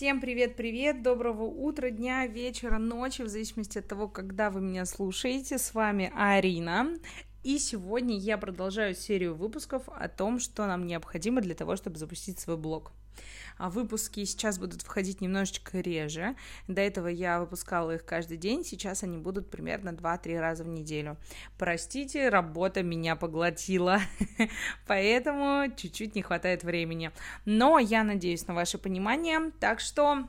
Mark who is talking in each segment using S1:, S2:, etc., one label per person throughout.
S1: Всем привет-привет, доброго утра, дня, вечера, ночи, в зависимости от того, когда вы меня слушаете. С вами Арина. И сегодня я продолжаю серию выпусков о том, что нам необходимо для того, чтобы запустить свой блог. А выпуски сейчас будут входить немножечко реже. До этого я выпускала их каждый день, сейчас они будут примерно 2-3 раза в неделю. Простите, работа меня поглотила, поэтому чуть-чуть не хватает времени. Но я надеюсь на ваше понимание, так что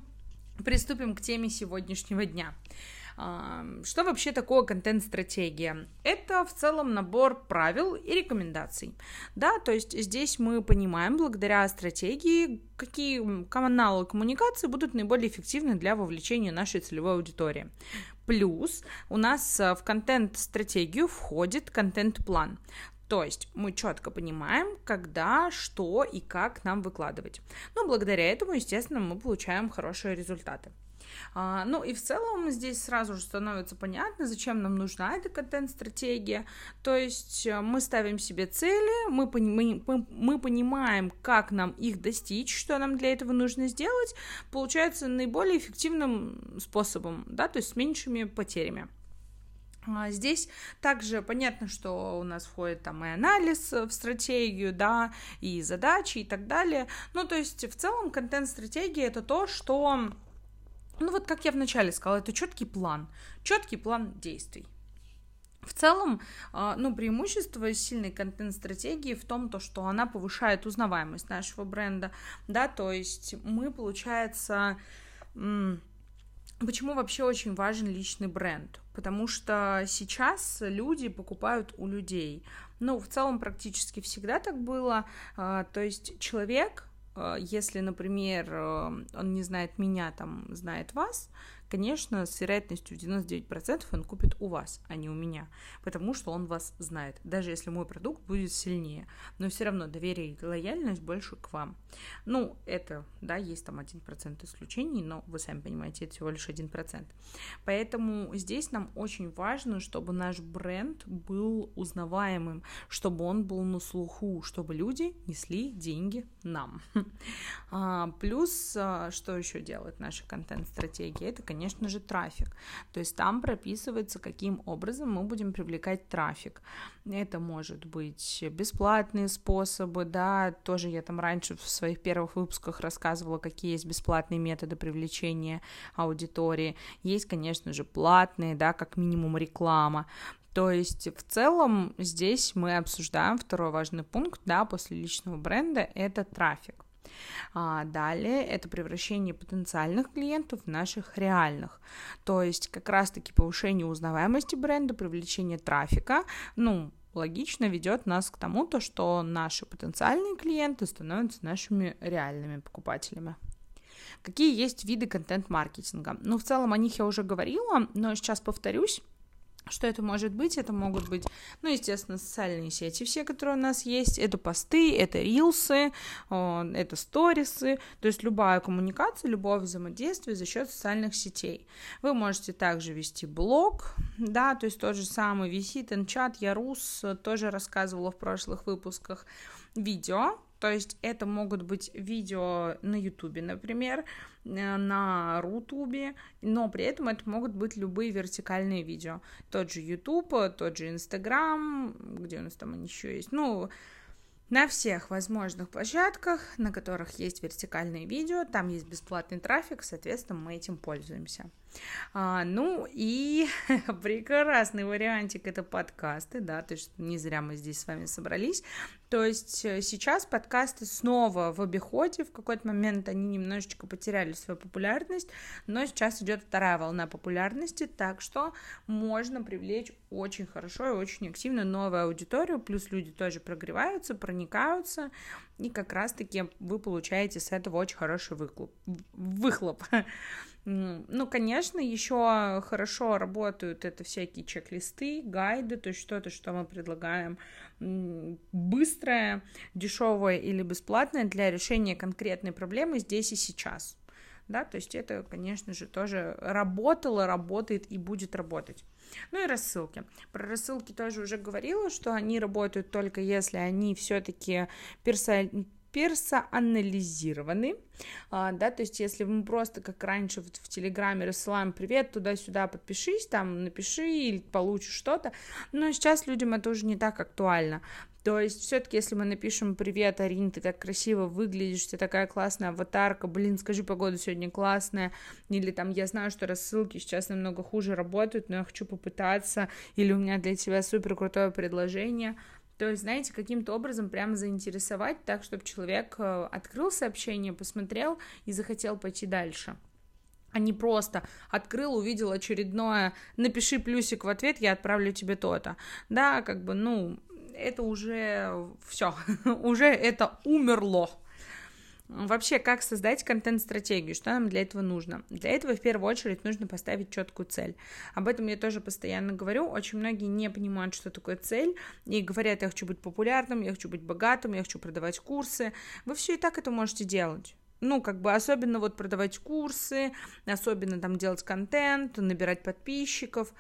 S1: приступим к теме сегодняшнего дня. Что вообще такое контент-стратегия? Это в целом набор правил и рекомендаций. Да, то есть здесь мы понимаем, благодаря стратегии, какие каналы коммуникации будут наиболее эффективны для вовлечения нашей целевой аудитории. Плюс у нас э, в контент-стратегию входит контент-план. То есть мы четко понимаем, когда, что и как нам выкладывать. Но благодаря этому, естественно, мы получаем хорошие результаты. А, ну и в целом здесь сразу же становится понятно, зачем нам нужна эта контент-стратегия. То есть э, мы ставим себе цели, мы, мы, мы понимаем, как нам их достичь, что нам для этого нужно сделать, получается наиболее эффективным способом, да, то есть с меньшими потерями. А, здесь также понятно, что у нас входит там и анализ в стратегию, да, и задачи и так далее. Ну, то есть в целом контент-стратегия это то, что ну вот как я вначале сказала, это четкий план, четкий план действий. В целом, а, ну, преимущество сильной контент-стратегии в том, то, что она повышает узнаваемость нашего бренда, да, то есть мы, получается, Почему вообще очень важен личный бренд? Потому что сейчас люди покупают у людей. Ну, в целом практически всегда так было. А, то есть человек если, например, э, он не знает меня, там, знает вас, конечно, с вероятностью 99% он купит у вас, а не у меня, потому что он вас знает, даже если мой продукт будет сильнее, но все равно доверие и лояльность больше к вам. Ну, это, да, есть там 1% исключений, но вы сами понимаете, это всего лишь 1%. Поэтому здесь нам очень важно, чтобы наш бренд был узнаваемым, чтобы он был на слуху, чтобы люди несли деньги нам. А, плюс, а, что еще делает наша контент-стратегия? Это, конечно, конечно же, трафик. То есть там прописывается, каким образом мы будем привлекать трафик. Это может быть бесплатные способы, да, тоже я там раньше в своих первых выпусках рассказывала, какие есть бесплатные методы привлечения аудитории. Есть, конечно же, платные, да, как минимум реклама. То есть в целом здесь мы обсуждаем второй важный пункт, да, после личного бренда, это трафик. А далее это превращение потенциальных клиентов в наших реальных. То есть как раз-таки повышение узнаваемости бренда, привлечение трафика, ну, логично ведет нас к тому, то, что наши потенциальные клиенты становятся нашими реальными покупателями. Какие есть виды контент-маркетинга? Ну, в целом о них я уже говорила, но сейчас повторюсь. Что это может быть? Это могут быть, ну, естественно, социальные сети, все, которые у нас есть. Это посты, это рилсы, это сторисы, то есть любая коммуникация, любое взаимодействие за счет социальных сетей. Вы можете также вести блог, да, то есть тот же самый висит, чат, я рус, тоже рассказывала в прошлых выпусках видео, то есть это могут быть видео на Ютубе, например, э, на Рутубе, но при этом это могут быть любые вертикальные видео. Тот же Ютуб, тот же Инстаграм, где у нас там еще есть, ну, на всех возможных площадках, на которых есть вертикальные видео, там есть бесплатный трафик, соответственно, мы этим пользуемся. А, ну и прекрасный вариантик это подкасты, да, то есть не зря мы здесь с вами собрались. То есть э, сейчас подкасты снова в обиходе, в какой-то момент они немножечко потеряли свою популярность, но сейчас идет вторая волна популярности, так что можно привлечь очень хорошо и очень активно новую аудиторию, плюс люди тоже прогреваются, проникаются, и как раз-таки вы получаете с этого очень хороший выхлоп. выхлоп. Ну, конечно, еще хорошо работают это всякие чек-листы, гайды, то есть что-то, что мы предлагаем быстрое, дешевое или бесплатное для решения конкретной проблемы здесь и сейчас. Да, то есть это, конечно же, тоже работало, работает и будет работать. Ну и рассылки. Про рассылки тоже уже говорила, что они работают только если они все-таки персо персонализированы, а, да, то есть если мы просто как раньше в, в Телеграме рассылаем привет туда-сюда, подпишись, там, напиши или получишь что-то, но сейчас людям это уже не так актуально, то есть, все-таки, если мы напишем Привет, Арин, ты так красиво выглядишь, ты такая классная аватарка, блин, скажи, погода сегодня классная, или там я знаю, что рассылки сейчас намного хуже работают, но я хочу попытаться, или у меня для тебя супер крутое предложение. То есть, знаете, каким-то образом прямо заинтересовать так, чтобы человек э, открыл сообщение, посмотрел и захотел пойти дальше а не просто открыл, увидел очередное, напиши плюсик в ответ, я отправлю тебе то-то. Да, как бы, ну, это уже все, уже это умерло. Вообще, как создать контент-стратегию? Что нам для этого нужно? Для этого в первую очередь нужно поставить четкую цель. Об этом я тоже постоянно говорю. Очень многие не понимают, что такое цель, и говорят, я хочу быть популярным, я хочу быть богатым, я хочу продавать курсы. Вы все и так это можете делать ну, как бы особенно вот продавать курсы, особенно там делать контент, набирать подписчиков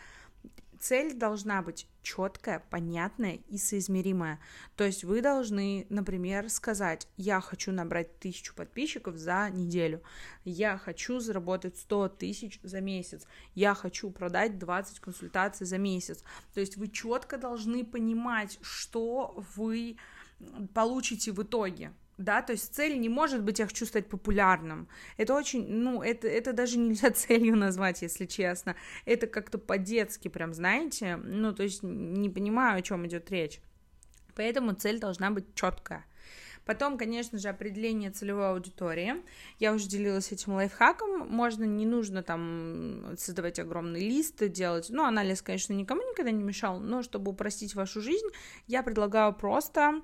S1: цель должна быть четкая, понятная и соизмеримая. То есть вы должны, например, сказать, я хочу набрать тысячу подписчиков за неделю, я хочу заработать 100 тысяч за месяц, я хочу продать 20 консультаций за месяц. То есть вы четко должны понимать, что вы получите в итоге да, то есть цель не может быть, я хочу стать популярным, это очень, ну, это, это даже нельзя целью назвать, если честно, это как-то по-детски прям, знаете, ну, то есть не понимаю, о чем идет речь, поэтому цель должна быть четкая. Потом, конечно же, определение целевой аудитории. Я уже делилась этим лайфхаком. Можно, не нужно там создавать огромный лист, делать. Ну, анализ, конечно, никому никогда не мешал, но чтобы упростить вашу жизнь, я предлагаю просто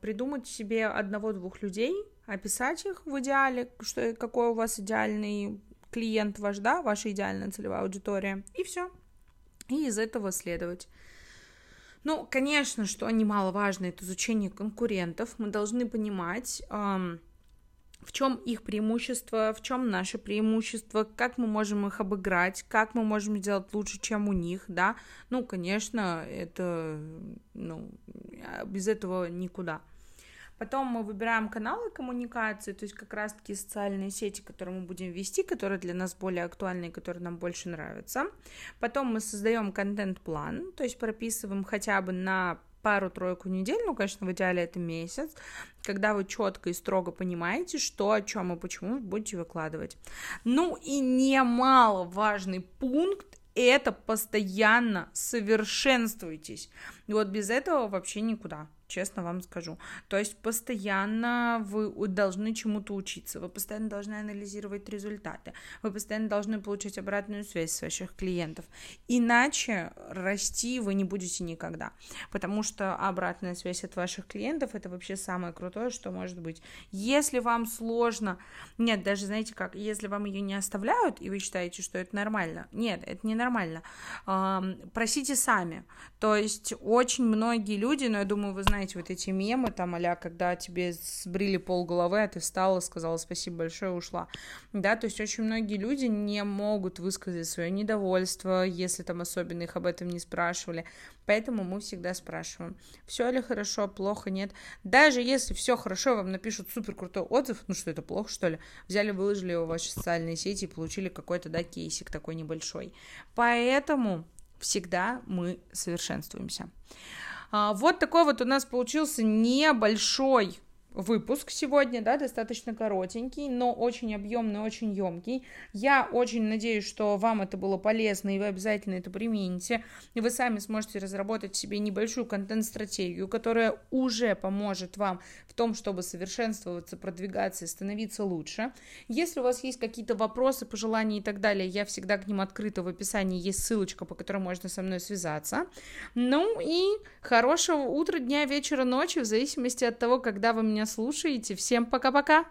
S1: придумать себе одного-двух людей, описать их в идеале, что, какой у вас идеальный клиент ваш, да, ваша идеальная целевая аудитория, и все. И из этого следовать. Ну, конечно, что немаловажно, это изучение конкурентов. Мы должны понимать, в чем их преимущество, в чем наше преимущество, как мы можем их обыграть, как мы можем сделать лучше, чем у них, да. Ну, конечно, это, ну, без этого никуда. Потом мы выбираем каналы коммуникации, то есть как раз-таки социальные сети, которые мы будем вести, которые для нас более актуальны которые нам больше нравятся. Потом мы создаем контент-план, то есть прописываем хотя бы на пару-тройку недель, ну, конечно, в идеале это месяц, когда вы четко и строго понимаете, что, о чем и почему будете выкладывать. Ну и немаловажный пункт это постоянно совершенствуйтесь. Вот без этого вообще никуда честно вам скажу. То есть постоянно вы должны чему-то учиться, вы постоянно должны анализировать результаты, вы постоянно должны получать обратную связь с ваших клиентов. Иначе расти вы не будете никогда, потому что обратная связь от ваших клиентов это вообще самое крутое, что может быть. Если вам сложно, нет, даже знаете как, если вам ее не оставляют, и вы считаете, что это нормально, нет, это не нормально, просите сами. То есть очень многие люди, но я думаю, вы знаете, знаете, вот эти мемы, там, а когда тебе сбрили пол головы, а ты встала, сказала спасибо большое, ушла, да, то есть очень многие люди не могут высказать свое недовольство, если там особенно их об этом не спрашивали, поэтому мы всегда спрашиваем, все ли хорошо, плохо, нет, даже если все хорошо, вам напишут супер крутой отзыв, ну что это плохо, что ли, взяли, выложили его в ваши социальные сети и получили какой-то, да, кейсик такой небольшой, поэтому всегда мы совершенствуемся. А, вот такой вот у нас получился небольшой выпуск сегодня, да, достаточно коротенький, но очень объемный, очень емкий. Я очень надеюсь, что вам это было полезно, и вы обязательно это примените, и вы сами сможете разработать себе небольшую контент-стратегию, которая уже поможет вам в том, чтобы совершенствоваться, продвигаться и становиться лучше. Если у вас есть какие-то вопросы, пожелания и так далее, я всегда к ним открыта, в описании есть ссылочка, по которой можно со мной связаться. Ну и хорошего утра, дня, вечера, ночи, в зависимости от того, когда вы меня слушаете. Всем пока-пока!